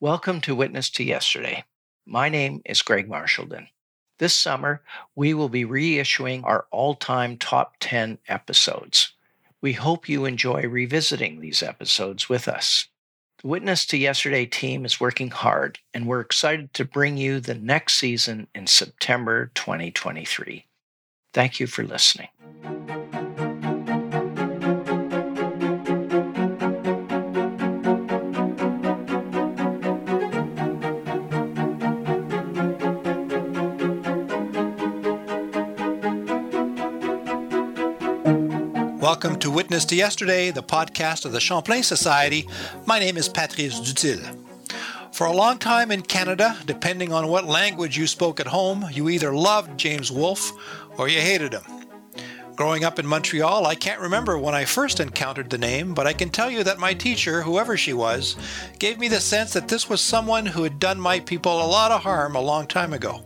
Welcome to Witness to Yesterday. My name is Greg Marchildon. This summer, we will be reissuing our all time top 10 episodes. We hope you enjoy revisiting these episodes with us. The Witness to Yesterday team is working hard, and we're excited to bring you the next season in September 2023. Thank you for listening. Welcome to Witness to Yesterday, the podcast of the Champlain Society. My name is Patrice Dutil. For a long time in Canada, depending on what language you spoke at home, you either loved James Wolfe or you hated him. Growing up in Montreal, I can't remember when I first encountered the name, but I can tell you that my teacher, whoever she was, gave me the sense that this was someone who had done my people a lot of harm a long time ago.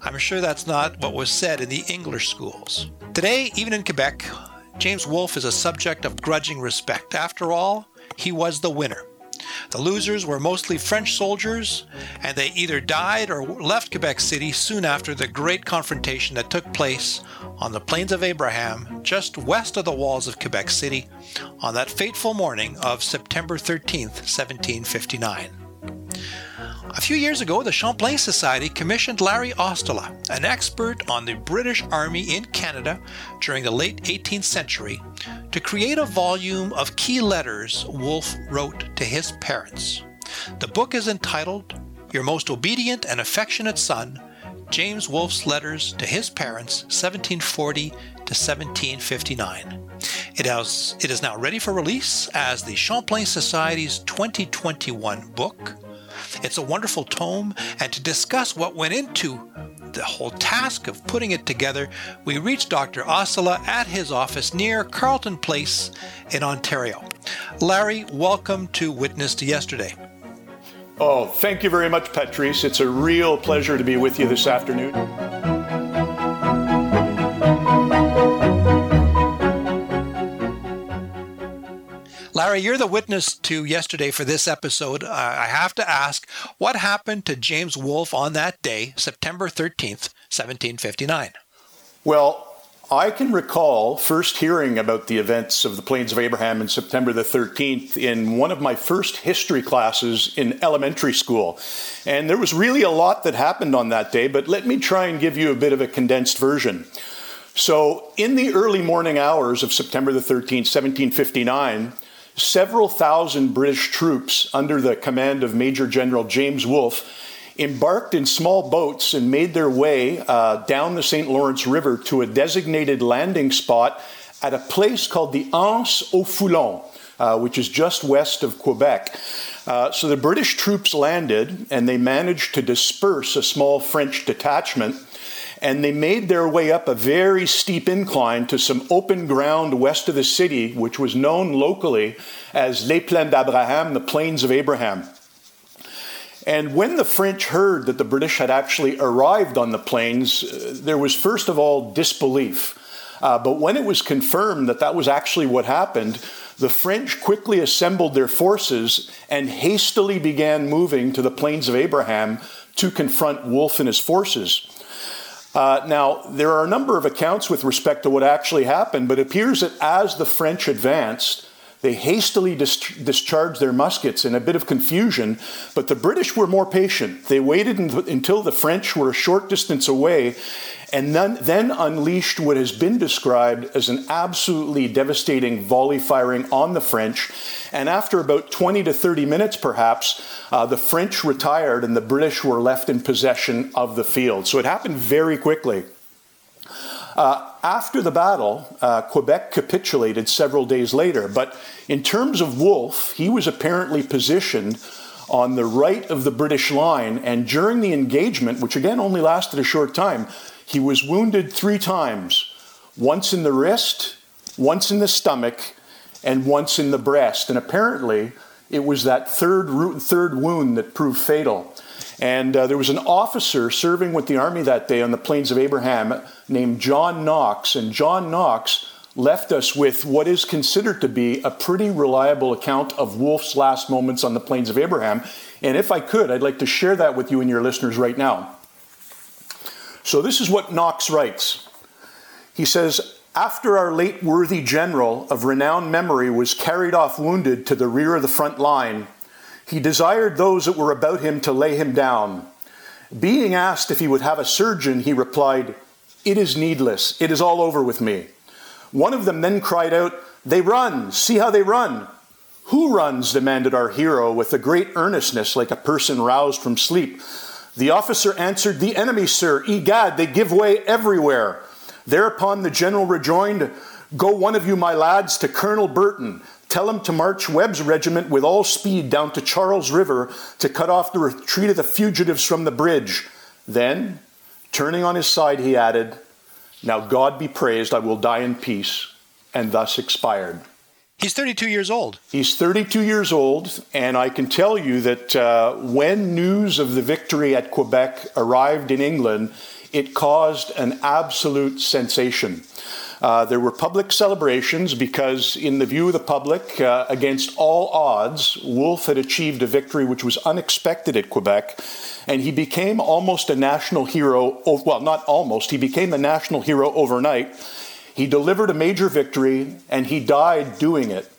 I'm sure that's not what was said in the English schools. Today, even in Quebec, James Wolfe is a subject of grudging respect. After all, he was the winner. The losers were mostly French soldiers, and they either died or left Quebec City soon after the great confrontation that took place on the Plains of Abraham, just west of the walls of Quebec City, on that fateful morning of September 13, 1759. A few years ago, the Champlain Society commissioned Larry Ostola, an expert on the British Army in Canada during the late 18th century, to create a volume of key letters Wolfe wrote to his parents. The book is entitled Your Most Obedient and Affectionate Son, James Wolfe's Letters to His Parents, 1740 to 1759. It, has, it is now ready for release as the Champlain Society's 2021 book. It's a wonderful tome, and to discuss what went into the whole task of putting it together, we reached Dr. Ostola at his office near Carleton Place in Ontario. Larry, welcome to Witness to Yesterday. Oh, thank you very much, Patrice. It's a real pleasure to be with you this afternoon. Larry, you're the witness to yesterday for this episode. Uh, I have to ask, what happened to James Wolfe on that day, September 13th, 1759? Well, I can recall first hearing about the events of the Plains of Abraham in September the 13th in one of my first history classes in elementary school. And there was really a lot that happened on that day, but let me try and give you a bit of a condensed version. So, in the early morning hours of September the 13th, 1759, several thousand British troops under the command of Major General James Wolfe embarked in small boats and made their way uh, down the St. Lawrence River to a designated landing spot at a place called the Anse au Foulon, uh, which is just west of Quebec. Uh, so the British troops landed and they managed to disperse a small French detachment and they made their way up a very steep incline to some open ground west of the city, which was known locally as Les Plaines d'Abraham, the Plains of Abraham. And when the French heard that the British had actually arrived on the plains, uh, there was first of all disbelief. Uh, but when it was confirmed that that was actually what happened, the French quickly assembled their forces and hastily began moving to the plains of Abraham to confront Wolfe and his forces. Uh, now, there are a number of accounts with respect to what actually happened, but it appears that as the French advanced, they hastily dis- discharged their muskets in a bit of confusion, but the British were more patient. They waited until the French were a short distance away and then, then unleashed what has been described as an absolutely devastating volley firing on the French. And after about 20 to 30 minutes, perhaps, uh, the French retired and the British were left in possession of the field. So it happened very quickly. Uh, after the battle, uh, Quebec capitulated several days later, but in terms of Wolfe, he was apparently positioned on the right of the British line, and during the engagement, which again only lasted a short time, he was wounded three times once in the wrist, once in the stomach, and once in the breast. And apparently, it was that third, third wound that proved fatal. And uh, there was an officer serving with the army that day on the plains of Abraham named John Knox. And John Knox left us with what is considered to be a pretty reliable account of Wolfe's last moments on the plains of Abraham. And if I could, I'd like to share that with you and your listeners right now. So, this is what Knox writes. He says, After our late worthy general of renowned memory was carried off wounded to the rear of the front line, he desired those that were about him to lay him down. Being asked if he would have a surgeon, he replied, It is needless. It is all over with me. One of them then cried out, They run! See how they run! Who runs? demanded our hero with a great earnestness, like a person roused from sleep. The officer answered, The enemy, sir. Egad, they give way everywhere. Thereupon the general rejoined, Go one of you, my lads, to Colonel Burton. Tell him to march Webb's regiment with all speed down to Charles River to cut off the retreat of the fugitives from the bridge. Then, turning on his side, he added, Now God be praised, I will die in peace, and thus expired. He's 32 years old. He's 32 years old, and I can tell you that uh, when news of the victory at Quebec arrived in England, it caused an absolute sensation. Uh, there were public celebrations because, in the view of the public, uh, against all odds, Wolfe had achieved a victory which was unexpected at Quebec, and he became almost a national hero. Well, not almost, he became a national hero overnight. He delivered a major victory, and he died doing it.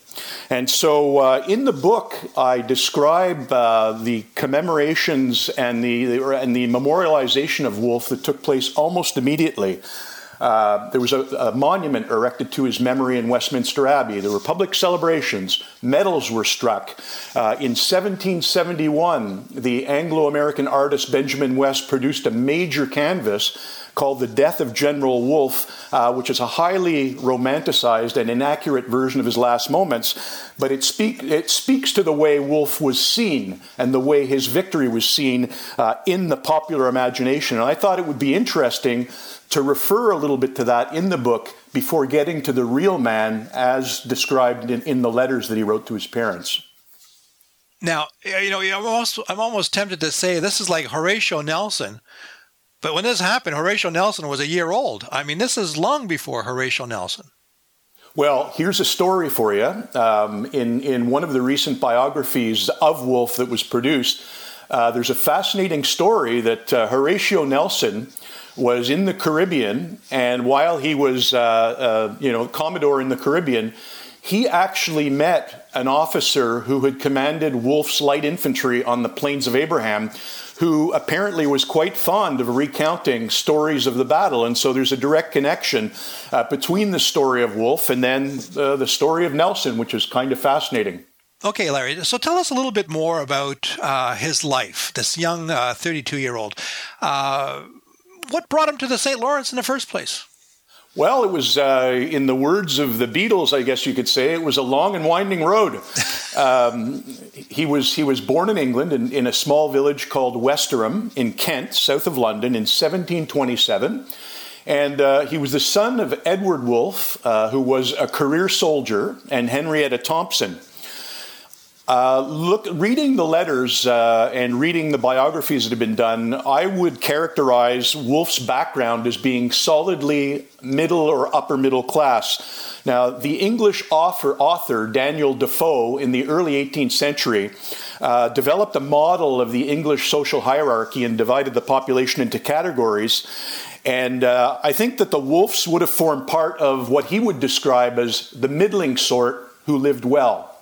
And so uh, in the book, I describe uh, the commemorations and the, and the memorialization of Wolfe that took place almost immediately. Uh, there was a, a, monument erected to his memory in Westminster Abbey. There were public celebrations. Medals were struck. Uh, in 1771, the Anglo American artist Benjamin West produced a major canvas called The Death of General Wolfe, uh, which is a highly romanticized and inaccurate version of his last moments, but it, speak, it speaks to the way Wolfe was seen and the way his victory was seen uh, in the popular imagination. And I thought it would be interesting to refer a little bit to that in the book before getting to the real man as described in, in the letters that he wrote to his parents. Now, you know, I'm almost, I'm almost tempted to say this is like Horatio Nelson, but when this happened, Horatio Nelson was a year old. I mean, this is long before Horatio Nelson. Well, here's a story for you. Um, in, in one of the recent biographies of Wolfe that was produced, uh, there's a fascinating story that uh, Horatio Nelson was in the Caribbean, and while he was, uh, uh you know, Commodore in the Caribbean, he actually met an officer who had commanded Wolfe's light infantry on the plains of Abraham, who apparently was quite fond of recounting stories of the battle. And so there's a direct connection uh, between the story of Wolfe and then uh, the story of Nelson, which is kind of fascinating. Okay, Larry. So tell us a little bit more about uh, his life, this young 32 uh, year old. What brought him to the St. Lawrence in the first place? Well, it was, uh, in the words of the Beatles, I guess you could say, it was a long and winding road. Um, he, was, he was born in England in, in, a small village called Westerham in Kent, south of London, in 1727. And uh, he was the son of Edward Wolfe, uh, who was a career soldier, and Henrietta Thompson. Uh, look, reading the letters uh, and reading the biographies that have been done, I would characterize Wolfe's background as being solidly middle or upper middle class. Now, the English author, author Daniel Defoe in the early 18th century uh, developed a model of the English social hierarchy and divided the population into categories. And uh, I think that the Wolfes would have formed part of what he would describe as the middling sort who lived well.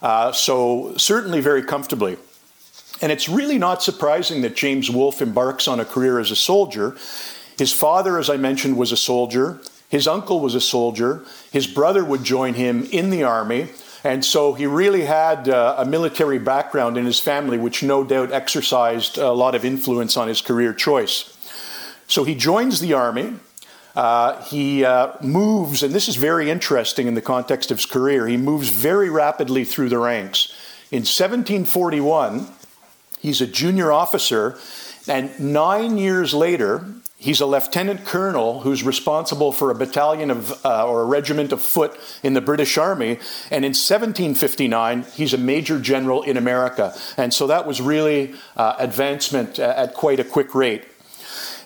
Uh, so, certainly very comfortably. And it's really not surprising that James Wolfe embarks on a career as a soldier. His father, as I mentioned, was a soldier. His uncle was a soldier. His brother would join him in the army. And so he really had uh, a military background in his family, which no doubt exercised a lot of influence on his career choice. So he joins the army. Uh, he uh, moves, and this is very interesting in the context of his career, he moves very rapidly through the ranks. In 1741, he's a junior officer, and nine years later, he's a lieutenant colonel who's responsible for a battalion of uh, or a regiment of foot in the British Army. And in 1759, he's a major general in America. And so that was really uh, advancement at quite a quick rate.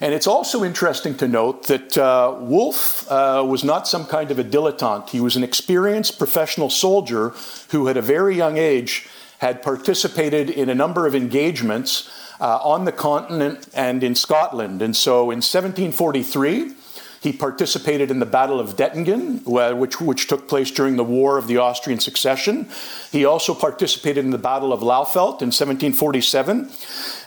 And it's also interesting to note that uh, Wolfe uh, was not some kind of a dilettante. He was an experienced professional soldier who, at a very young age, had participated in a number of engagements uh, on the continent and in Scotland. And so in 1743, he participated in the Battle of Dettingen, which, which took place during the War of the Austrian Succession. He also participated in the Battle of Laufeldt in 1747,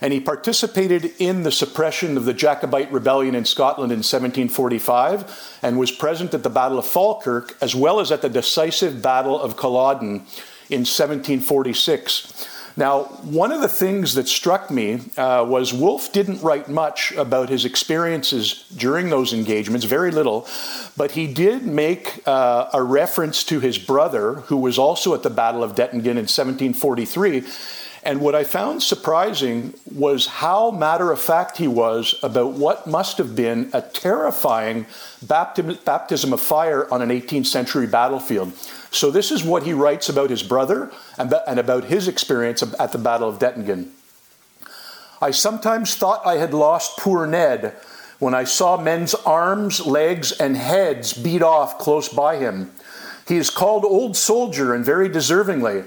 and he participated in the suppression of the Jacobite rebellion in Scotland in 1745, and was present at the Battle of Falkirk, as well as at the decisive Battle of Culloden in 1746. Now, one of the things that struck me uh, was Wolfe didn't write much about his experiences during those engagements, very little, but he did make uh, a reference to his brother, who was also at the Battle of Dettingen in 1743. And what I found surprising was how matter of fact he was about what must have been a terrifying baptism of fire on an 18th century battlefield. So, this is what he writes about his brother and about his experience at the Battle of Dettingen. I sometimes thought I had lost poor Ned when I saw men's arms, legs, and heads beat off close by him. He is called Old Soldier, and very deservingly.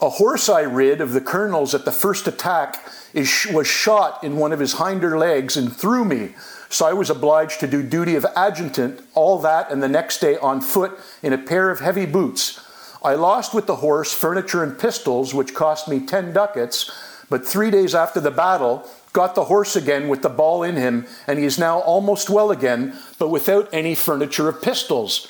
A horse I rid of the colonel's at the first attack is, was shot in one of his hinder legs and threw me, so I was obliged to do duty of adjutant, all that, and the next day on foot in a pair of heavy boots. I lost with the horse furniture and pistols, which cost me ten ducats, but three days after the battle, got the horse again with the ball in him, and he is now almost well again, but without any furniture of pistols.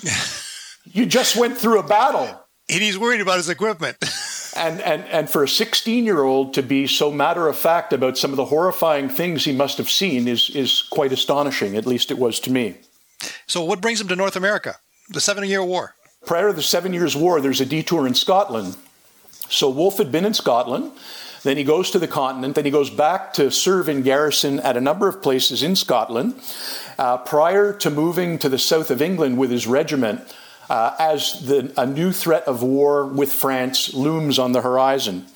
you just went through a battle. And he's worried about his equipment. and, and, and for a 16 year old to be so matter of fact about some of the horrifying things he must have seen is, is quite astonishing. At least it was to me. So, what brings him to North America? The Seven Year War. Prior to the Seven Years' War, there's a detour in Scotland. So, Wolfe had been in Scotland. Then he goes to the continent. Then he goes back to serve in garrison at a number of places in Scotland. Uh, prior to moving to the south of England with his regiment, uh, as the, a new threat of war with France looms on the horizon.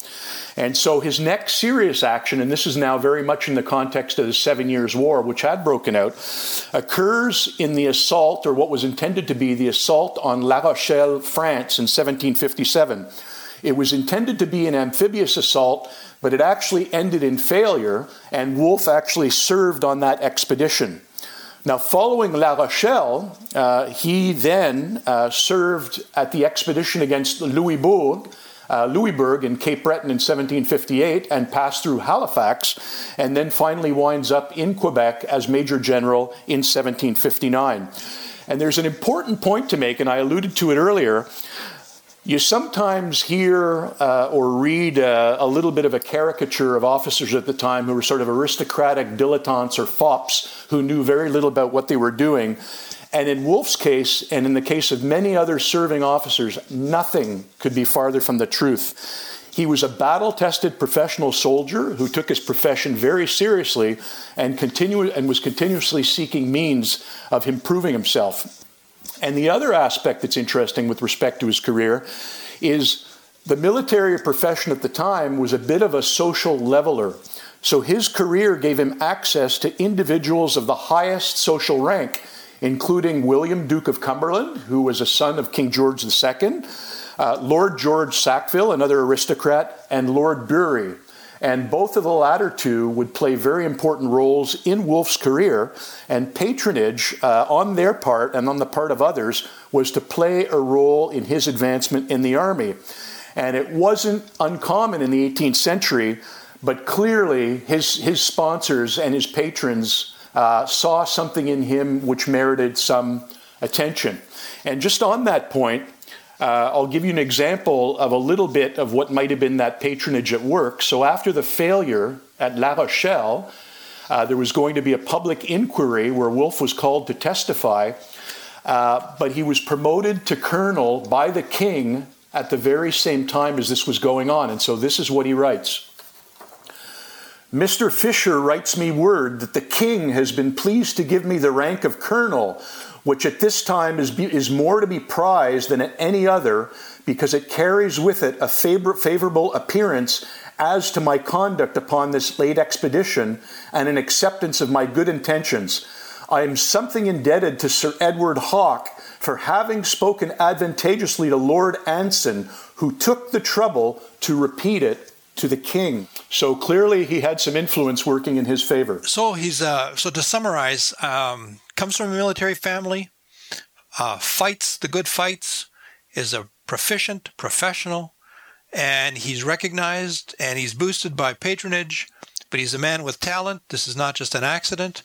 And so his next serious action, and this is now very much in the context of the Seven Years' War, which had broken out, occurs in the assault, or what was intended to be the assault on La Rochelle, France in 1757. It was intended to be an amphibious assault, but it actually ended in failure, and Wolfe actually served on that expedition. Now, following La Rochelle, uh, he then uh, served at the expedition against Louisbourg, uh, Louisbourg in Cape Breton in 1758 and passed through Halifax, and then finally winds up in Quebec as Major General in 1759. And there's an important point to make, and I alluded to it earlier. You sometimes hear uh, or read uh, a little bit of a caricature of officers at the time who were sort of aristocratic dilettantes or fops who knew very little about what they were doing. And in Wolfe's case, and in the case of many other serving officers, nothing could be farther from the truth. He was a battle tested professional soldier who took his profession very seriously and, and was continuously seeking means of improving himself. And the other aspect that's interesting with respect to his career is the military profession at the time was a bit of a social leveler. So his career gave him access to individuals of the highest social rank, including William, Duke of Cumberland, who was a son of King George II, uh, Lord George Sackville, another aristocrat, and Lord Bury, and both of the latter two would play very important roles in Wolfe's career. And patronage uh, on their part and on the part of others was to play a role in his advancement in the army. And it wasn't uncommon in the 18th century, but clearly his, his sponsors and his patrons uh, saw something in him which merited some attention. And just on that point, uh, I'll give you an example of a little bit of what might have been that patronage at work. So, after the failure at La Rochelle, uh, there was going to be a public inquiry where Wolfe was called to testify, uh, but he was promoted to colonel by the king at the very same time as this was going on. And so, this is what he writes. Mr. Fisher writes me word that the king has been pleased to give me the rank of colonel which at this time is, is more to be prized than at any other because it carries with it a favor, favorable appearance as to my conduct upon this late expedition and an acceptance of my good intentions. I am something indebted to Sir Edward Hawke for having spoken advantageously to Lord Anson, who took the trouble to repeat it to the king. So clearly, he had some influence working in his favor. So he's uh, so to summarize, um, comes from a military family, uh, fights the good fights, is a proficient professional, and he's recognized and he's boosted by patronage. But he's a man with talent. This is not just an accident.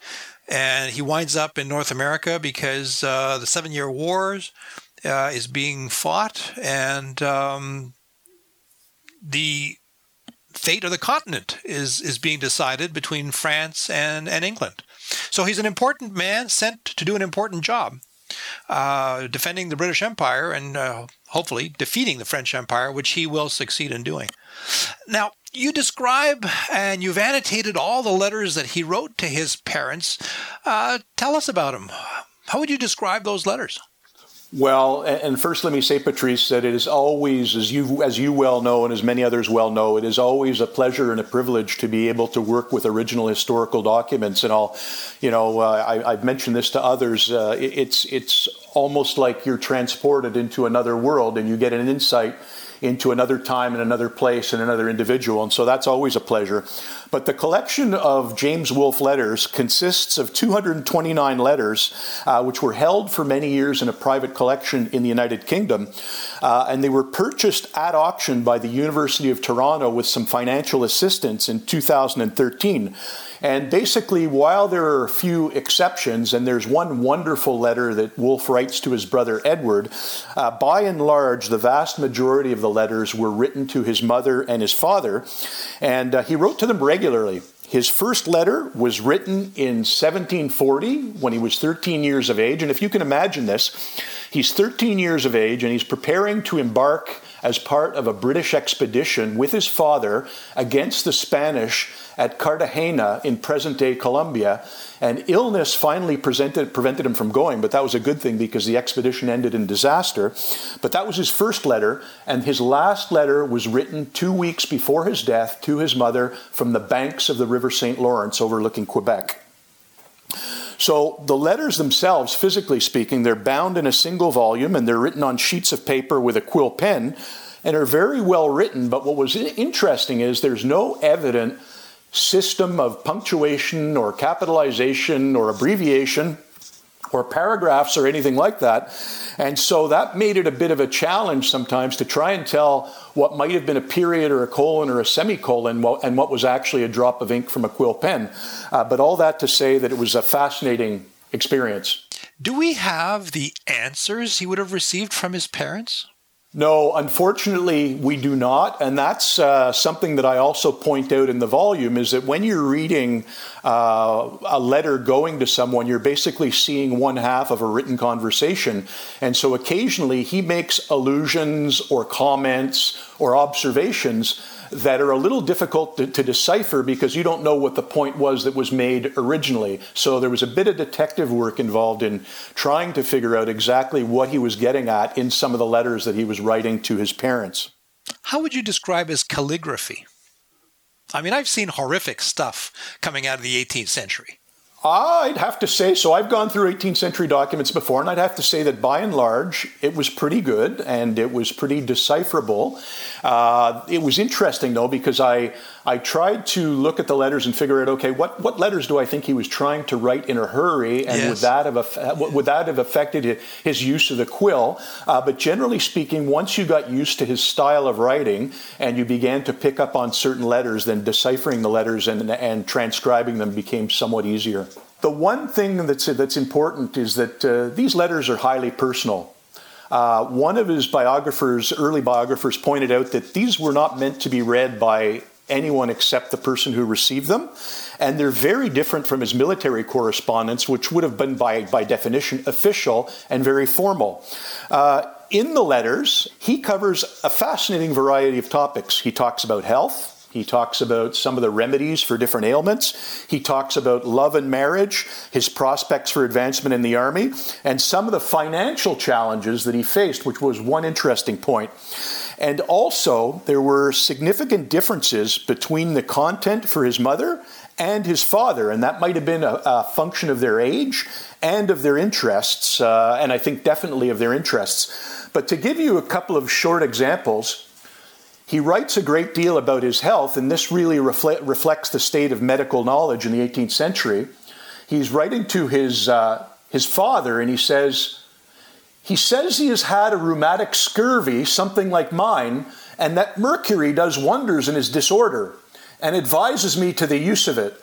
And he winds up in North America because uh, the Seven Year Wars uh, is being fought, and um, the fate of the continent is is being decided between France and, and England. So he's an important man sent to do an important job, uh, defending the British Empire and uh, hopefully defeating the French Empire, which he will succeed in doing. Now, you describe and you've annotated all the letters that he wrote to his parents. Uh, tell us about them. How would you describe those letters? Well, and first let me say, Patrice, that it is always, as you as you well know, and as many others well know, it is always a pleasure and a privilege to be able to work with original historical documents. And I'll, you know, uh, I, have mentioned this to others. Uh, it's it's almost like you're transported into another world, and you get an insight into another time and another place and another individual. And so that's always a pleasure. But the collection of James Wolfe letters consists of 229 letters, uh, which were held for many years in a private collection in the United Kingdom. Uh, and they were purchased at auction by the University of Toronto with some financial assistance in 2013. And basically, while there are a few exceptions, and there's one wonderful letter that Wolfe writes to his brother Edward, uh, by and large, the vast majority of the letters were written to his mother and his father, and uh, he wrote to them regularly. His first letter was written in 1740 when he was 13 years of age. And if you can imagine this, he's 13 years of age and he's preparing to embark as part of a British expedition with his father against the Spanish at Cartagena in present day Colombia. And illness finally prevented him from going, but that was a good thing because the expedition ended in disaster. But that was his first letter, and his last letter was written two weeks before his death to his mother from the banks of the River St. Lawrence overlooking Quebec. So the letters themselves, physically speaking, they're bound in a single volume and they're written on sheets of paper with a quill pen and are very well written. But what was interesting is there's no evident system of punctuation or capitalization or abbreviation or paragraphs or anything like that. And so that made it a bit of a challenge sometimes to try and tell what might have been a period or a colon or a semicolon and what was actually a drop of ink from a quill pen. Uh, but all that to say that it was a fascinating experience. Do we have the answers he would have received from his parents? No, unfortunately, we do not. And that's uh, something that I also point out in the volume is that when you're reading uh, a letter going to someone, you're basically seeing one half of a written conversation. And so occasionally he makes allusions or comments or observations that are a little difficult to, to, decipher because you don't know what the point was that was made originally. So there was a bit of detective work involved in trying to figure out exactly what he was getting at in some of the letters that he was writing to his parents. How would you describe his calligraphy? I mean, I've seen horrific stuff coming out of the 18th century. I'd have to say so. I've gone through 18th century documents before, and I'd have to say that by and large, it was pretty good and it was pretty decipherable. Uh, it was interesting though because I I tried to look at the letters and figure out okay what what letters do I think he was trying to write in a hurry, and yes. would that have would that have affected his use of the quill? Uh, but generally speaking, once you got used to his style of writing and you began to pick up on certain letters, then deciphering the letters and and transcribing them became somewhat easier. The one thing that's, that's important is that uh, these letters are highly personal. Uh, one of his biographers, early biographers, pointed out that these were not meant to be read by anyone except the person who received them. And they're very different from his military correspondence, which would have been, by, by definition, official and very formal. Uh, in the letters, he covers a fascinating variety of topics. He talks about health, he talks about some of the remedies for different ailments. He talks about love and marriage, his prospects for advancement in the army, and some of the financial challenges that he faced, which was one interesting point. And also, there were significant differences between the content for his mother and his father, and that might have been a, a function of their age and of their interests, uh, and I think definitely of their interests. But to give you a couple of short examples, he writes a great deal about his health, and this really refle- reflects the state of medical knowledge in the 18th century. He's writing to his, uh, his father, and he says, he says he has had a rheumatic scurvy, something like mine, and that mercury does wonders in his disorder, and advises me to the use of it.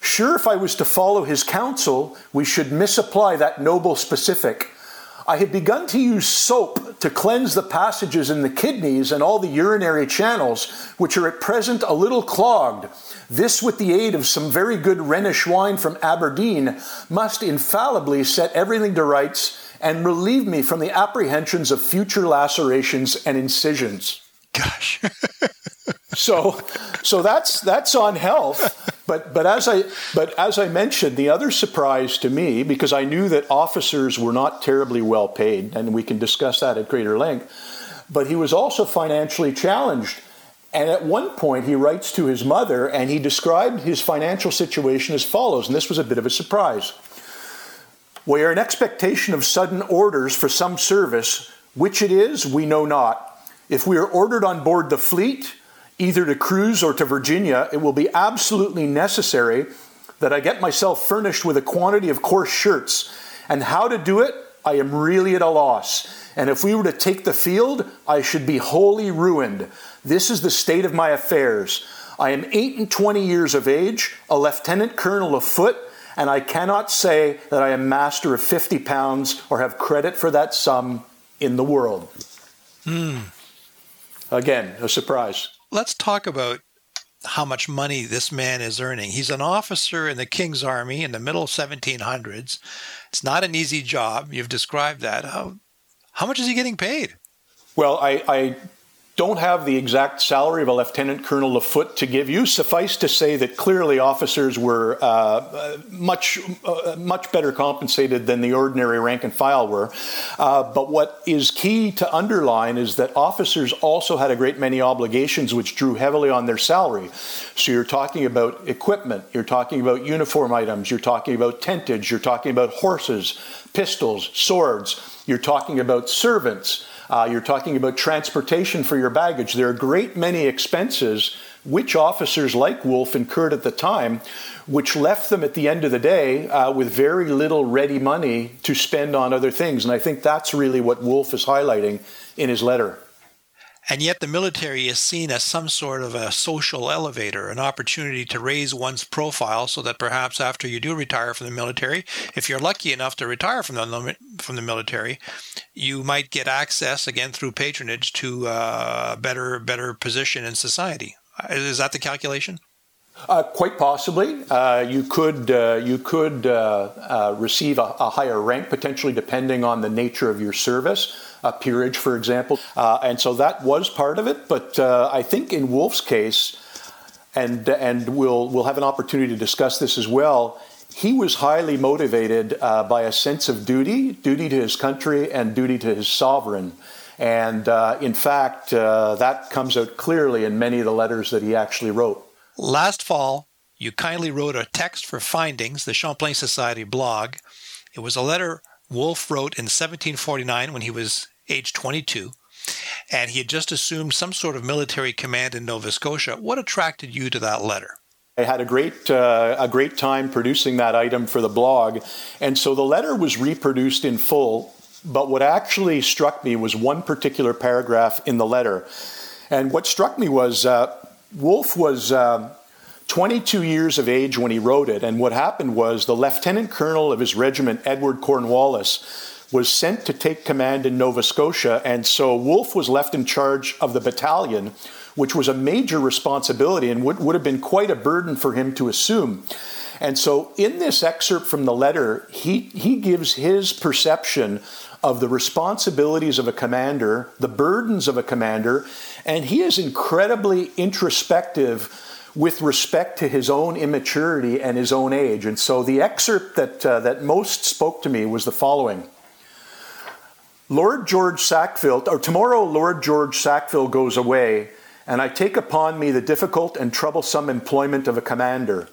Sure, if I was to follow his counsel, we should misapply that noble specific. I had begun to use soap to cleanse the passages in the kidneys and all the urinary channels, which are at present a little clogged. This, with the aid of some very good Rhenish wine from Aberdeen, must infallibly set everything to rights and relieve me from the apprehensions of future lacerations and incisions. Gosh. so, so that's that's on health. But but as I but as I mentioned, the other surprise to me, because I knew that officers were not terribly well paid, and we can discuss that at greater length. But he was also financially challenged. And at one point, he writes to his mother and he described his financial situation as follows, and this was a bit of a surprise. We are in expectation of sudden orders for some service, which it is, we know not. If we are ordered on board the fleet, either to cruise or to Virginia, it will be absolutely necessary that I get myself furnished with a quantity of coarse shirts. And how to do it, I am really at a loss. And if we were to take the field, I should be wholly ruined. This is the state of my affairs. I am eight and twenty years of age, a lieutenant colonel of foot, and I cannot say that I am master of fifty pounds or have credit for that sum in the world. Hmm. Again, a surprise let's talk about how much money this man is earning. He's an officer in the King's Army in the middle 1700s. It's not an easy job. You've described that. How, how much is he getting paid? Well, I, I don't have the exact salary of a lieutenant colonel of foot to give you. Suffice to say that clearly officers were uh, uh, much uh, much better compensated than the ordinary rank and file were. Uh, but what is key to underline is that officers also had a great many obligations which drew heavily on their salary. So you're talking about equipment, you're talking about uniform items, you're talking about tentage, you're talking about horses, pistols, swords, you're talking about servants. Uh, you're talking about transportation for your baggage. There are a great many expenses which officers like Wolfe incurred at the time, which left them at the end of the day uh, with very little ready money to spend on other things. And I think that's really what Wolfe is highlighting in his letter. And yet, the military is seen as some sort of a social elevator, an opportunity to raise one's profile so that perhaps after you do retire from the military, if you're lucky enough to retire from the, from the military, you might get access, again through patronage, to a better, better position in society. Is that the calculation? Uh, quite possibly, uh, you could uh, you could uh, uh, receive a, a, higher rank potentially, depending on the nature of your service a peerage, for example. Uh, and so that was part of it. But uh, I think in Wolfe's case, and, and we'll, we'll have an opportunity to discuss this as well, he was highly motivated uh, by a sense of duty, duty to his country and duty to his sovereign. And uh, in fact, uh, that comes out clearly in many of the letters that he actually wrote. Last fall, you kindly wrote a text for Findings, the Champlain Society blog. It was a letter Wolfe wrote in 1749 when he was age 22, and he had just assumed some sort of military command in Nova Scotia. What attracted you to that letter? I had a great uh, a great time producing that item for the blog, and so the letter was reproduced in full. But what actually struck me was one particular paragraph in the letter, and what struck me was uh, Wolfe was. Uh, 22 years of age when he wrote it, and what happened was the lieutenant colonel of his regiment, Edward Cornwallis, was sent to take command in Nova Scotia, and so Wolfe was left in charge of the battalion, which was a major responsibility and would, would have been quite a burden for him to assume. And so, in this excerpt from the letter, he, he gives his perception of the responsibilities of a commander, the burdens of a commander, and he is incredibly introspective with respect to his own immaturity and his own age. And so, the excerpt that, uh, that most spoke to me was the following Lord George Sackville, or tomorrow, Lord George Sackville goes away, and I take upon me the difficult and troublesome employment of a commander.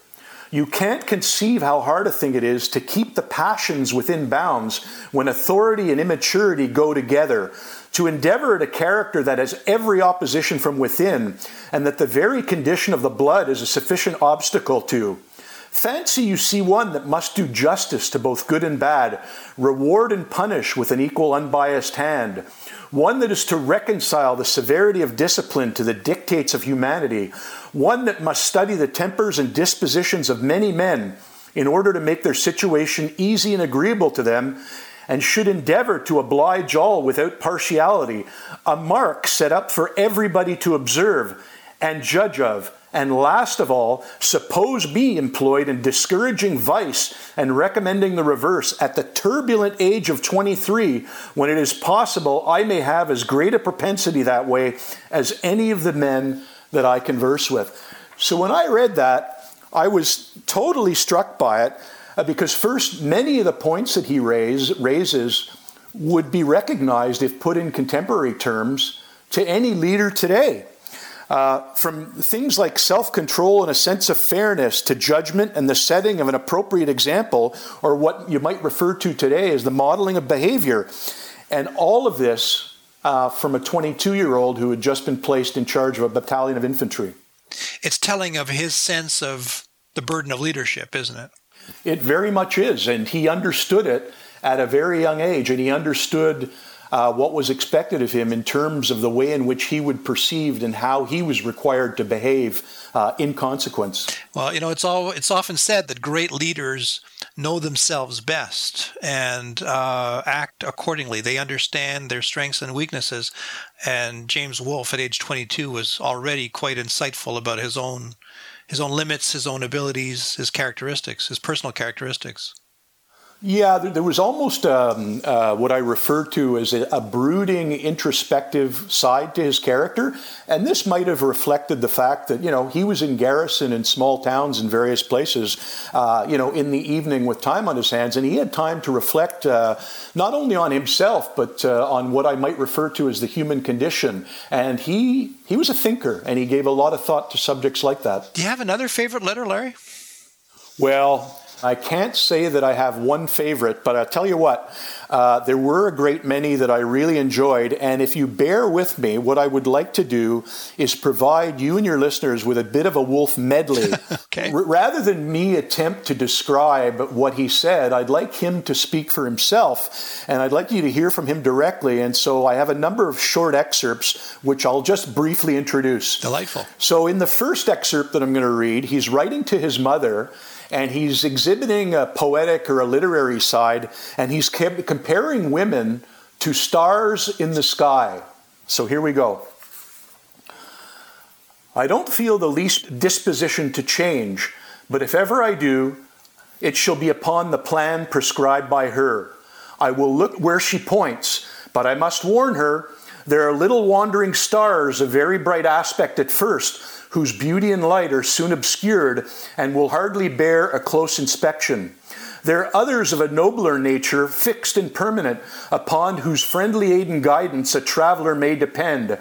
You can't conceive how hard a thing it is to keep the passions within bounds when authority and immaturity go together, to endeavor at a character that has every opposition from within, and that the very condition of the blood is a sufficient obstacle to. Fancy you see one that must do justice to both good and bad, reward and punish with an equal unbiased hand, one that is to reconcile the severity of discipline to the dictates of humanity, one that must study the tempers and dispositions of many men in order to make their situation easy and agreeable to them, and should endeavor to oblige all without partiality, a mark set up for everybody to observe and judge of and last of all, suppose be employed in discouraging vice and recommending the reverse at the turbulent age of 23, when it is possible I may have as great a propensity that way as any of the men that I converse with. So when I read that, I was totally struck by it uh, because, first, many of the points that he raise, raises would be recognized if put in contemporary terms to any leader today. Uh, from things like self control and a sense of fairness to judgment and the setting of an appropriate example, or what you might refer to today as the modeling of behavior. And all of this uh, from a 22 year old who had just been placed in charge of a battalion of infantry. It's telling of his sense of the burden of leadership, isn't it? It very much is. And he understood it at a very young age. And he understood uh, what was expected of him in terms of the way in which he would perceived and how he was required to behave uh, in consequence. Well, you know, it's all it's often said that great leaders know themselves best and uh, act accordingly. They understand their strengths and weaknesses. And James Wolfe, at age 22, was already quite insightful about his own his own limits, his own abilities, his characteristics, his personal characteristics. Yeah, there, was almost um, uh, what I refer to as a, a, brooding, introspective side to his character. And this might have reflected the fact that, you know, he was in garrison in small towns in various places, uh, you know, in the evening with time on his hands. And he had time to reflect uh, not only on himself, but uh, on what I might refer to as the human condition. And he, he was a thinker and he gave a lot of thought to subjects like that. Do you have another favorite letter, Larry? Well, I can't say that I have one favorite, but I'll tell you what, uh, there were a great many that I really enjoyed. And if you bear with me, what I would like to do is provide you and your listeners with a bit of a Wolfe medley. okay. R- rather than me attempt to describe what he said, I'd like him to speak for himself, and I'd like you to hear from him directly. And so I have a number of short excerpts, which I'll just briefly introduce. Delightful. So in the first excerpt that I'm going to read, he's writing to his mother and he's exhibiting a poetic or a literary side, and he's comparing women to stars in the sky. So here we go. I don't feel the least disposition to change, but if ever I do, it shall be upon the plan prescribed by her. I will look where she points, but I must warn her there are little wandering stars of very bright aspect at first, whose beauty and light are soon obscured and will hardly bear a close inspection. There are others of a nobler nature, fixed and permanent, upon whose friendly aid and guidance a traveler may depend.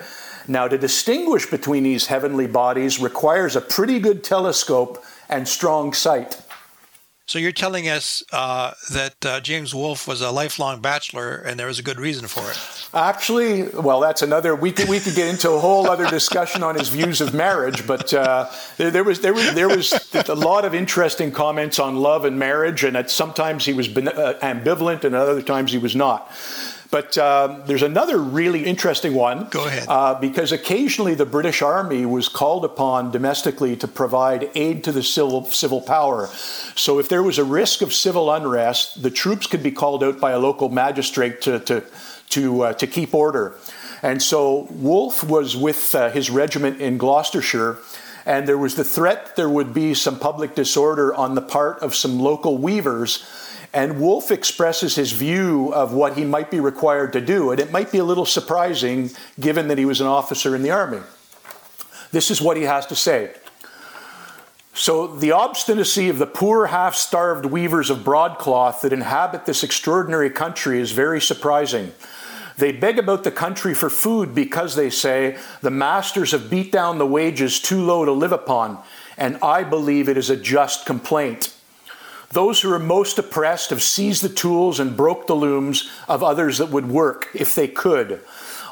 Now, to distinguish between these heavenly bodies requires a pretty good telescope and strong sight. So you're telling us uh, that uh, James Wolfe was a lifelong bachelor, and there was a good reason for it. Actually, well, that's another. We could we could get into a whole other discussion on his views of marriage, but uh, there, there, was there was there was a lot of interesting comments on love and marriage, and at sometimes he was uh, ambivalent, and other times he was not. But um, there's another really interesting one. Go ahead. Uh, because occasionally the British Army was called upon domestically to provide aid to the civil, civil power. So if there was a risk of civil unrest, the troops could be called out by a local magistrate to, to, to, uh, to keep order. And so Wolfe was with uh, his regiment in Gloucestershire and there was the threat there would be some public disorder on the part of some local weavers and Wolfe expresses his view of what he might be required to do, and it might be a little surprising given that he was an officer in the army. This is what he has to say. So, the obstinacy of the poor, half starved weavers of broadcloth that inhabit this extraordinary country is very surprising. They beg about the country for food because they say the masters have beat down the wages too low to live upon, and I believe it is a just complaint. Those who are most oppressed have seized the tools and broke the looms of others that would work if they could.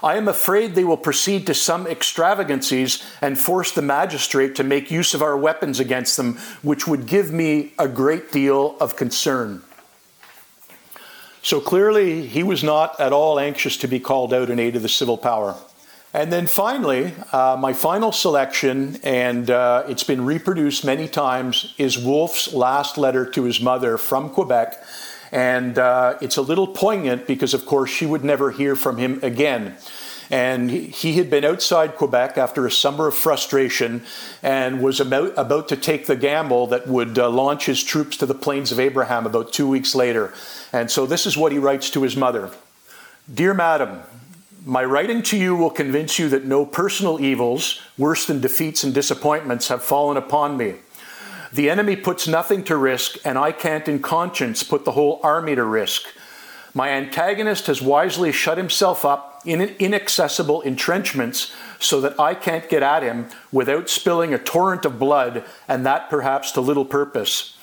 I am afraid they will proceed to some extravagancies and force the magistrate to make use of our weapons against them, which would give me a great deal of concern. So clearly, he was not at all anxious to be called out in aid of the civil power. And then finally, uh, my final selection, and uh, it's been reproduced many times, is Wolfe's last letter to his mother from Quebec. And uh, it's a little poignant because, of course, she would never hear from him again. And he had been outside Quebec after a summer of frustration and was about, about to take the gamble that would uh, launch his troops to the Plains of Abraham about two weeks later. And so this is what he writes to his mother Dear Madam, my writing to you will convince you that no personal evils, worse than defeats and disappointments, have fallen upon me. The enemy puts nothing to risk, and I can't in conscience put the whole army to risk. My antagonist has wisely shut himself up in inaccessible entrenchments so that I can't get at him without spilling a torrent of blood, and that perhaps to little purpose.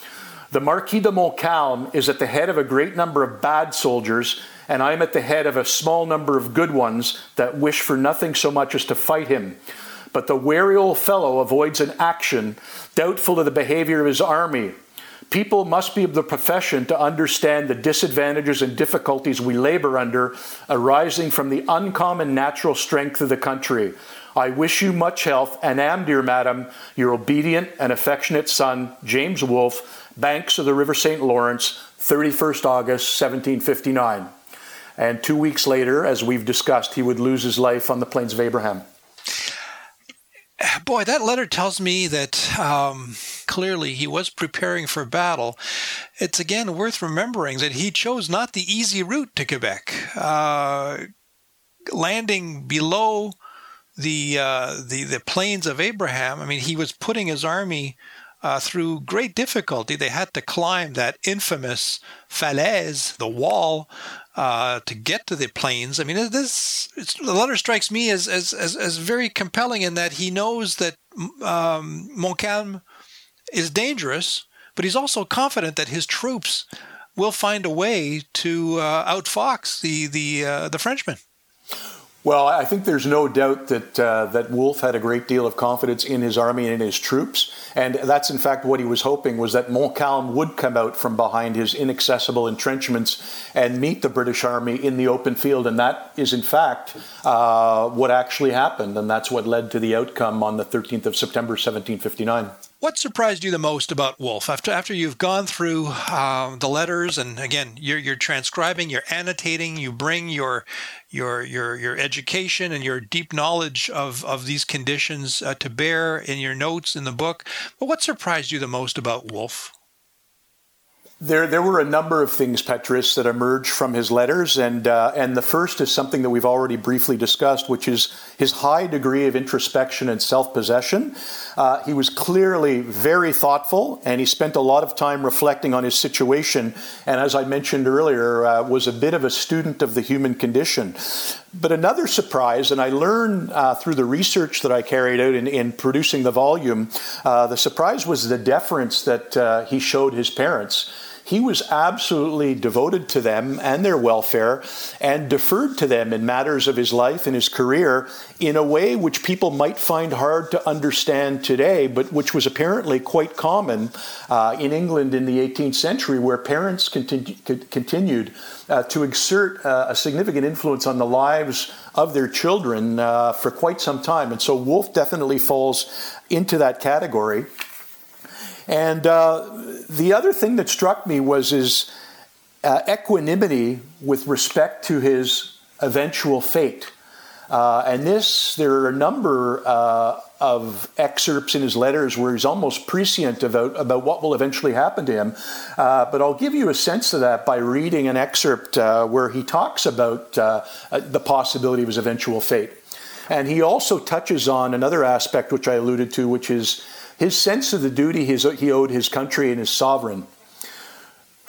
The Marquis de Montcalm is at the head of a great number of bad soldiers and I am at the head of a small number of good ones that wish for nothing so much as to fight him. But the wary old fellow avoids an action, doubtful of the behavior of his army. People must be of the profession to understand the disadvantages and difficulties we labor under arising from the uncommon natural strength of the country. I wish you much health and am, dear madam, your obedient and affectionate son, James Wolfe, banks of the River St. Lawrence, 31st August, 1759. And two weeks later, as we've discussed, he would lose his life on the plains of Abraham. Boy, that letter tells me that um, clearly he was preparing for battle. It's again worth remembering that he chose not the easy route to Quebec. Uh, landing below the, uh, the the plains of Abraham, I mean, he was putting his army uh, through great difficulty. They had to climb that infamous falaise, the wall, uh, to get to the plains. I mean, this the letter strikes me as, as as, as very compelling in that he knows that um, Montcalm is dangerous, but he's also confident that his troops will find a way to uh, outfox the the uh, the Frenchmen. Well, I think there's no doubt that uh, that Wolfe had a great deal of confidence in his army and in his troops, and that's in fact what he was hoping was that Montcalm would come out from behind his inaccessible entrenchments and meet the British army in the open field, and that is in fact uh, what actually happened, and that's what led to the outcome on the 13th of September, 1759. What surprised you the most about Wolfe after after you've gone through uh, the letters and again you're you're transcribing, you're annotating, you bring your your your your education and your deep knowledge of of these conditions uh, to bear in your notes in the book. But what surprised you the most about Wolfe? There, there were a number of things, Patrice, that emerged from his letters, and uh, and the first is something that we've already briefly discussed, which is his high degree of introspection and self-possession. Uh, he was clearly very thoughtful, and he spent a lot of time reflecting on his situation. And as I mentioned earlier, uh, was a bit of a student of the human condition. But another surprise, and I learned uh, through the research that I carried out in, in producing the volume, uh, the surprise was the deference that uh, he showed his parents. He was absolutely devoted to them and their welfare and deferred to them in matters of his life and his career in a way which people might find hard to understand today, but which was apparently quite common uh, in England in the 18th century, where parents continu- continued uh, to exert uh, a significant influence on the lives of their children uh, for quite some time. And so Wolfe definitely falls into that category. And uh, the other thing that struck me was his uh, equanimity with respect to his eventual fate. Uh, and this, there are a number uh, of excerpts in his letters where he's almost prescient about, about what will eventually happen to him. Uh, but I'll give you a sense of that by reading an excerpt uh, where he talks about the possibility of his eventual fate. And he also touches on another aspect which I alluded to, which is his sense of the duty he owed his country and his sovereign.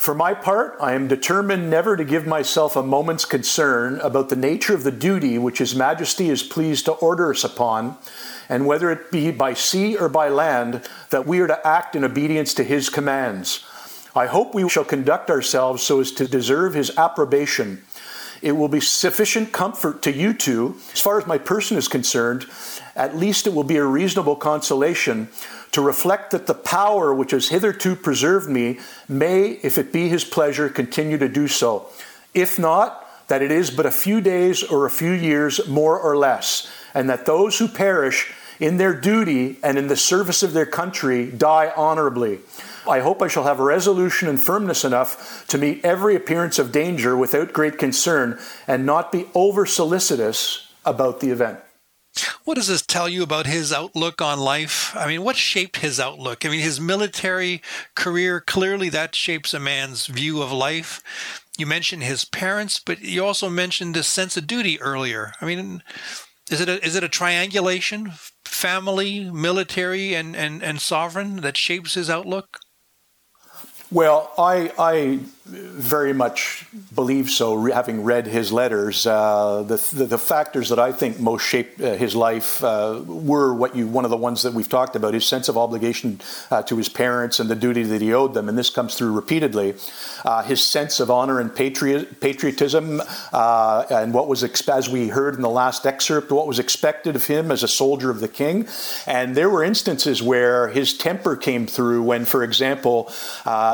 For my part, I am determined never to give myself a moment's concern about the nature of the duty which His Majesty is pleased to order us upon, and whether it be by sea or by land, that we are to act in obedience to His commands. I hope we shall conduct ourselves so as to deserve His approbation. It will be sufficient comfort to you two, as far as my person is concerned, at least it will be a reasonable consolation to reflect that the power which has hitherto preserved me may, if it be his pleasure, continue to do so. If not, that it is but a few days or a few years more or less, and that those who perish in their duty and in the service of their country die honorably. I hope I shall have resolution and firmness enough to meet every appearance of danger without great concern and not be over solicitous about the event. What does this tell you about his outlook on life? I mean, what shaped his outlook? I mean, his military career, clearly that shapes a man's view of life. You mentioned his parents, but you also mentioned this sense of duty earlier. I mean, is it a, is it a triangulation, family, military, and, and, and sovereign that shapes his outlook? Well, I, I very much believe so, having read his letters. Uh, the, the, the, factors that I think most shaped uh, his life uh, were what you, one of the ones that we've talked about, his sense of obligation uh, to his parents and the duty that he owed them, and this comes through repeatedly. Uh, his sense of honor and patriot, patriotism, uh, and what was, as we heard in the last excerpt, what was expected of him as a soldier of the king. And there were instances where his temper came through when, for example,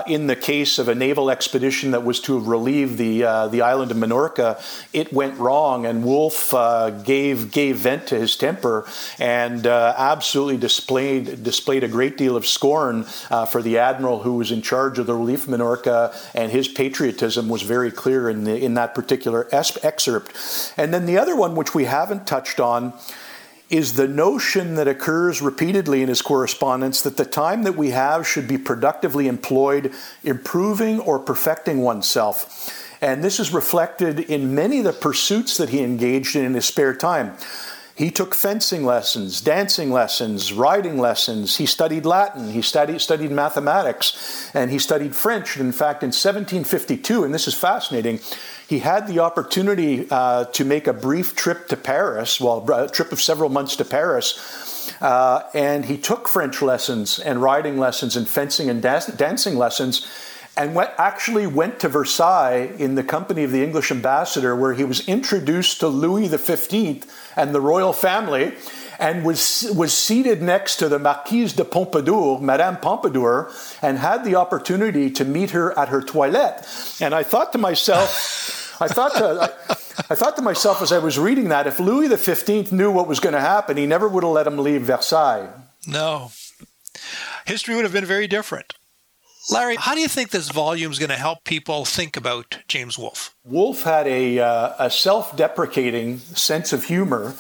in the case of a naval expedition that was to relieve the uh, the island of Minorca, it went wrong, and Wolfe uh, gave gave vent to his temper and uh, absolutely displayed displayed a great deal of scorn uh, for the admiral who was in charge of the relief of Minorca, and his patriotism was very clear in the, in that particular excerpt. And then the other one, which we haven't touched on is the notion that occurs repeatedly in his correspondence that the time that we have should be productively employed improving or perfecting oneself. And this is reflected in many of the pursuits that he engaged in in his spare time. He took fencing lessons, dancing lessons, riding lessons. He studied Latin. He studied, studied mathematics, and he studied French. In fact, in 1752, and this is fascinating, he had the opportunity uh, to make a brief trip to Paris, well, a trip of several months to Paris. Uh, and he took French lessons and riding lessons and fencing and da- dancing lessons and went, actually went to Versailles in the company of the English ambassador, where he was introduced to Louis XV and the royal family and was, was seated next to the Marquise de Pompadour, Madame Pompadour, and had the opportunity to meet her at her toilette. And I thought to myself, I thought to, I, I thought to myself as I was reading that, if Louis XV knew what was going to happen, he never would have let him leave Versailles. No. History would have been very different. Larry, how do you think this volume is going to help people think about James Wolfe? Wolfe had a, uh, a self deprecating sense of humor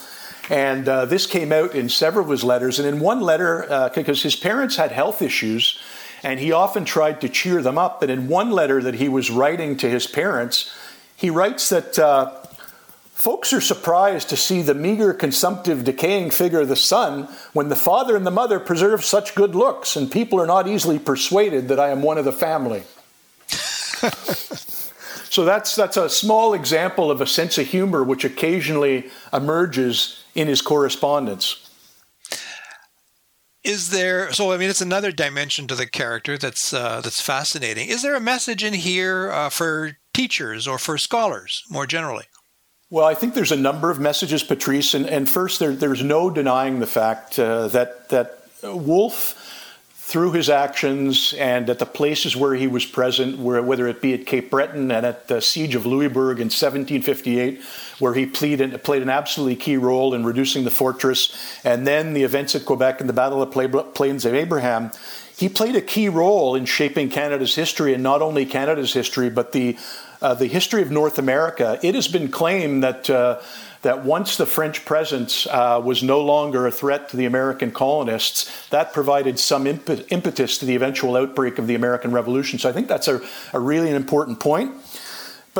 and uh, this came out in several of his letters. And in one letter, uh, because his parents had health issues, and he often tried to cheer them up. But in one letter that he was writing to his parents, he writes that uh, folks are surprised to see the meager, consumptive, decaying figure of the son when the father and the mother preserve such good looks, and people are not easily persuaded that I am one of the family. so that's that's a small example of a sense of humor which occasionally emerges in his correspondence. Is there so? I mean, it's another dimension to the character that's uh, that's fascinating. Is there a message in here uh, for teachers or for scholars more generally? Well, I think there's a number of messages, Patrice. And, and first, there, there's no denying the fact uh, that that Wolfe through his actions and at the places where he was present, where, whether it be at Cape Breton and at the siege of Louisbourg in 1758, where he played, played an absolutely key role in reducing the fortress, and then the events at Quebec and the Battle of Plains of Abraham, he played a key role in shaping Canada's history, and not only Canada's history, but the uh, the history of North America. It has been claimed that. Uh, that once the French presence uh, was no longer a threat to the American colonists, that provided some impetus to the eventual outbreak of the American Revolution. So I think that's a, a really an important point.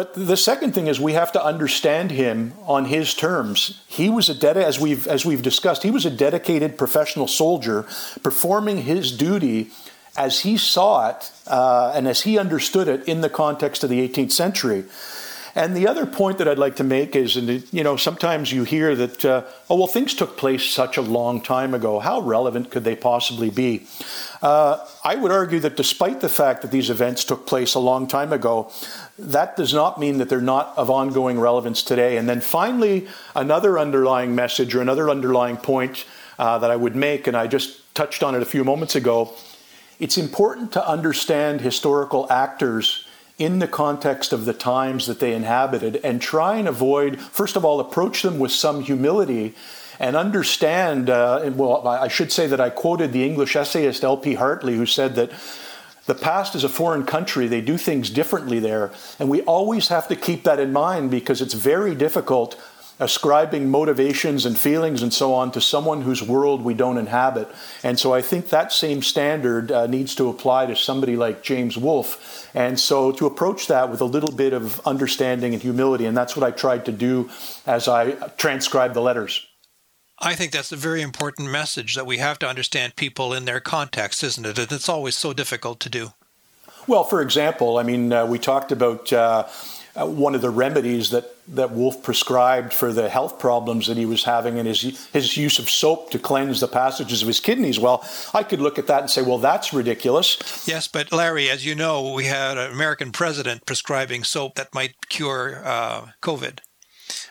But the second thing is we have to understand him on his terms. He was a ded- as we've as we've discussed, he was a dedicated professional soldier performing his duty as he saw it uh, and as he understood it in the context of the 18th century. And the other point that I'd like to make is, and you know, sometimes you hear that, uh, oh, well, things took place such a long time ago. How relevant could they possibly be? Uh, I would argue that despite the fact that these events took place a long time ago, that does not mean that they're not of ongoing relevance today. And then finally, another underlying message or another underlying point uh, that I would make, and I just touched on it a few moments ago. It's important to understand historical actors in the context of the times that they inhabited and try and avoid, first of all, approach them with some humility and understand. Uh, well, I should say that I quoted the English essayist L.P. Hartley, who said that the past is a foreign country. They do things differently there. And we always have to keep that in mind because it's very difficult ascribing motivations and feelings and so on to someone whose world we don't inhabit. And so I think that same standard uh, needs to apply to somebody like James Wolfe. And so to approach that with a little bit of understanding and humility, and that's what I tried to do as I transcribed the letters. I think that's a very important message that we have to understand people in their context, isn't it? And it's always so difficult to do. Well, for example, I mean, uh, we talked about uh, uh, one of the remedies that, that Wolfe prescribed for the health problems that he was having and his, his use of soap to cleanse the passages of his kidneys. Well, I could look at that and say, well, that's ridiculous. Yes, but Larry, as you know, we had an American president prescribing soap that might cure uh, COVID.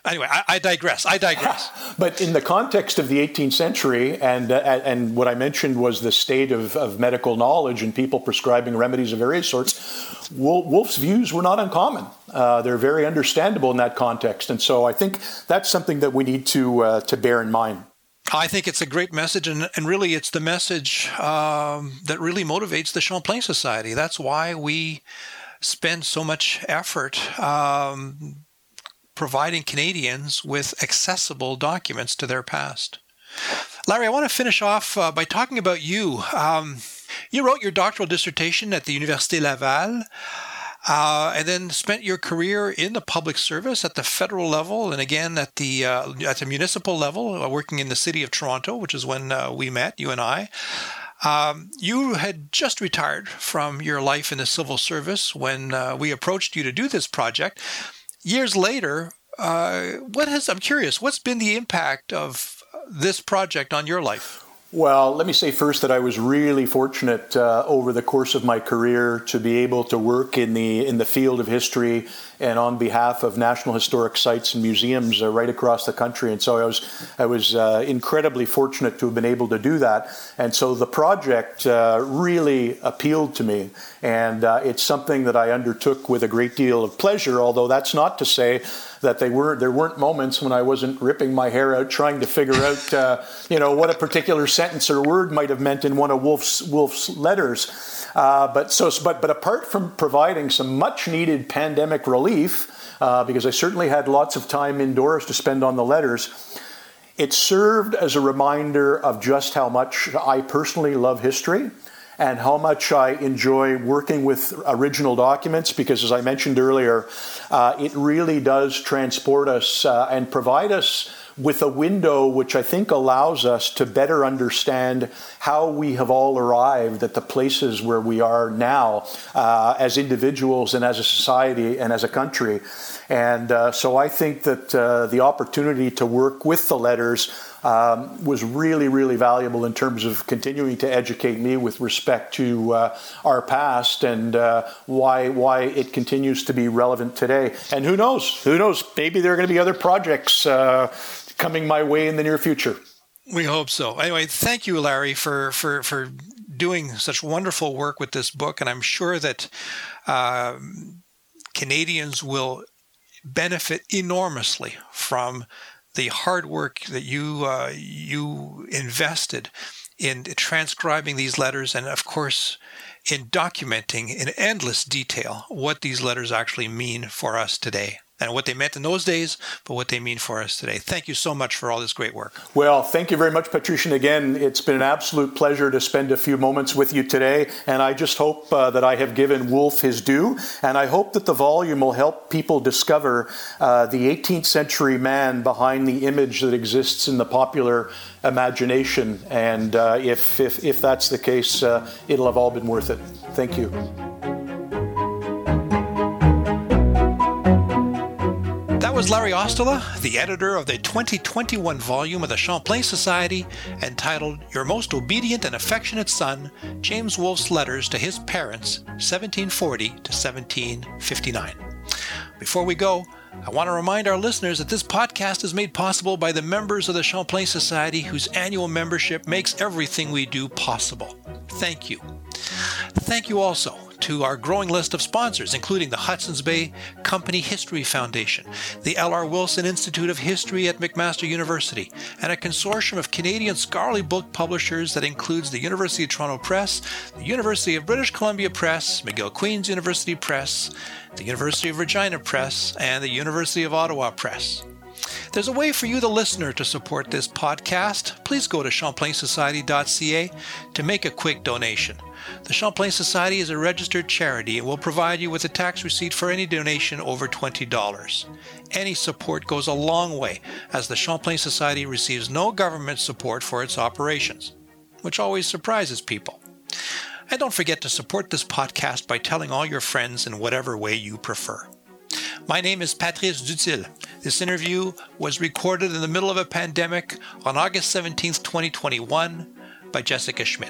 Anyway, I, I, digress. I digress. but in the context of the 18th century, and uh, and what I mentioned was the state of, of medical knowledge and people prescribing remedies of various sorts. Wolfe's views were not uncommon. Uh, they're very understandable in that context, and so I think that's something that we need to uh, to bear in mind. I think it's a great message, and, and really, it's the message um, that really motivates the Champlain Society. That's why we spend so much effort um, providing Canadians with accessible documents to their past. Larry, I want to finish off uh, by talking about you. Um, you wrote your doctoral dissertation at the Université Laval. Uh, and then spent your career in the public service at the federal level and again at the uh, at the municipal level, uh, working in the city of Toronto, which is when uh, we met, you and I. Um, you had just retired from your life in the civil service when uh, we approached you to do this project years later, uh, what has I'm curious, what's been the impact of this project on your life? Well, let me say first that I was really fortunate uh, over the course of my career to be able to work in the in the field of history and on behalf of national historic sites and museums uh, right across the country. And so I was I was uh, incredibly fortunate to have been able to do that. And so the project uh, really appealed to me, and uh, it's something that I undertook with a great deal of pleasure. Although that's not to say that they were there weren't moments when I wasn't ripping my hair out trying to figure out uh, you know what a particular sentence or word might have meant in one of Wolfe's Wolfe's letters. Uh, but so but but apart from providing some much needed pandemic relief, uh, because I certainly had lots of time indoors to spend on the letters. It served as a reminder of just how much I personally love history and how much I enjoy working with original documents because, as I mentioned earlier, uh, it really does transport us uh, and provide us with a window which I think allows us to better understand how we have all arrived at the places where we are now uh, as individuals and as a society and as a country. And uh, so I think that uh, the opportunity to work with the letters um, was really, really valuable in terms of continuing to educate me with respect to uh, our past and uh, why why it continues to be relevant today. And who knows? Who knows? Maybe there are going to be other projects uh, coming my way in the near future. We hope so. Anyway, thank you, Larry, for for for doing such wonderful work with this book, and I'm sure that uh, Canadians will benefit enormously from the hard work that you uh, you invested in transcribing these letters, and of course, in documenting in endless detail what these letters actually mean for us today. And what they meant in those days, but what they mean for us today. Thank you so much for all this great work. Well, thank you very much, Patrician. Again, it's been an absolute pleasure to spend a few moments with you today, and I just hope uh, that I have given Wolfe his due, and I hope that the volume will help people discover uh, the 18th century man behind the image that exists in the popular imagination. And uh, if, if, if that's the case, uh, it'll have all been worth it. Thank you. Was Larry Ostola, the editor of the 2021 volume of the Champlain Society entitled Your Most Obedient and Affectionate Son, James Wolfe's Letters to His Parents, 1740 to 1759. Before we go, I want to remind our listeners that this podcast is made possible by the members of the Champlain Society whose annual membership makes everything we do possible. Thank you. Thank you also to our growing list of sponsors, including the Hudson's Bay Company History Foundation, the L.R. Wilson Institute of History at McMaster University, and a consortium of Canadian scholarly book publishers that includes the University of Toronto Press, the University of British Columbia Press, McGill Queen's University Press, the University of Regina Press, and the University of Ottawa Press. There's a way for you, the listener, to support this podcast. Please go to champlainsociety.ca to make a quick donation. The Champlain Society is a registered charity and will provide you with a tax receipt for any donation over $20. Any support goes a long way, as the Champlain Society receives no government support for its operations, which always surprises people. And don't forget to support this podcast by telling all your friends in whatever way you prefer. My name is Patrice Dutil. This interview was recorded in the middle of a pandemic on August 17, 2021, by Jessica Schmidt.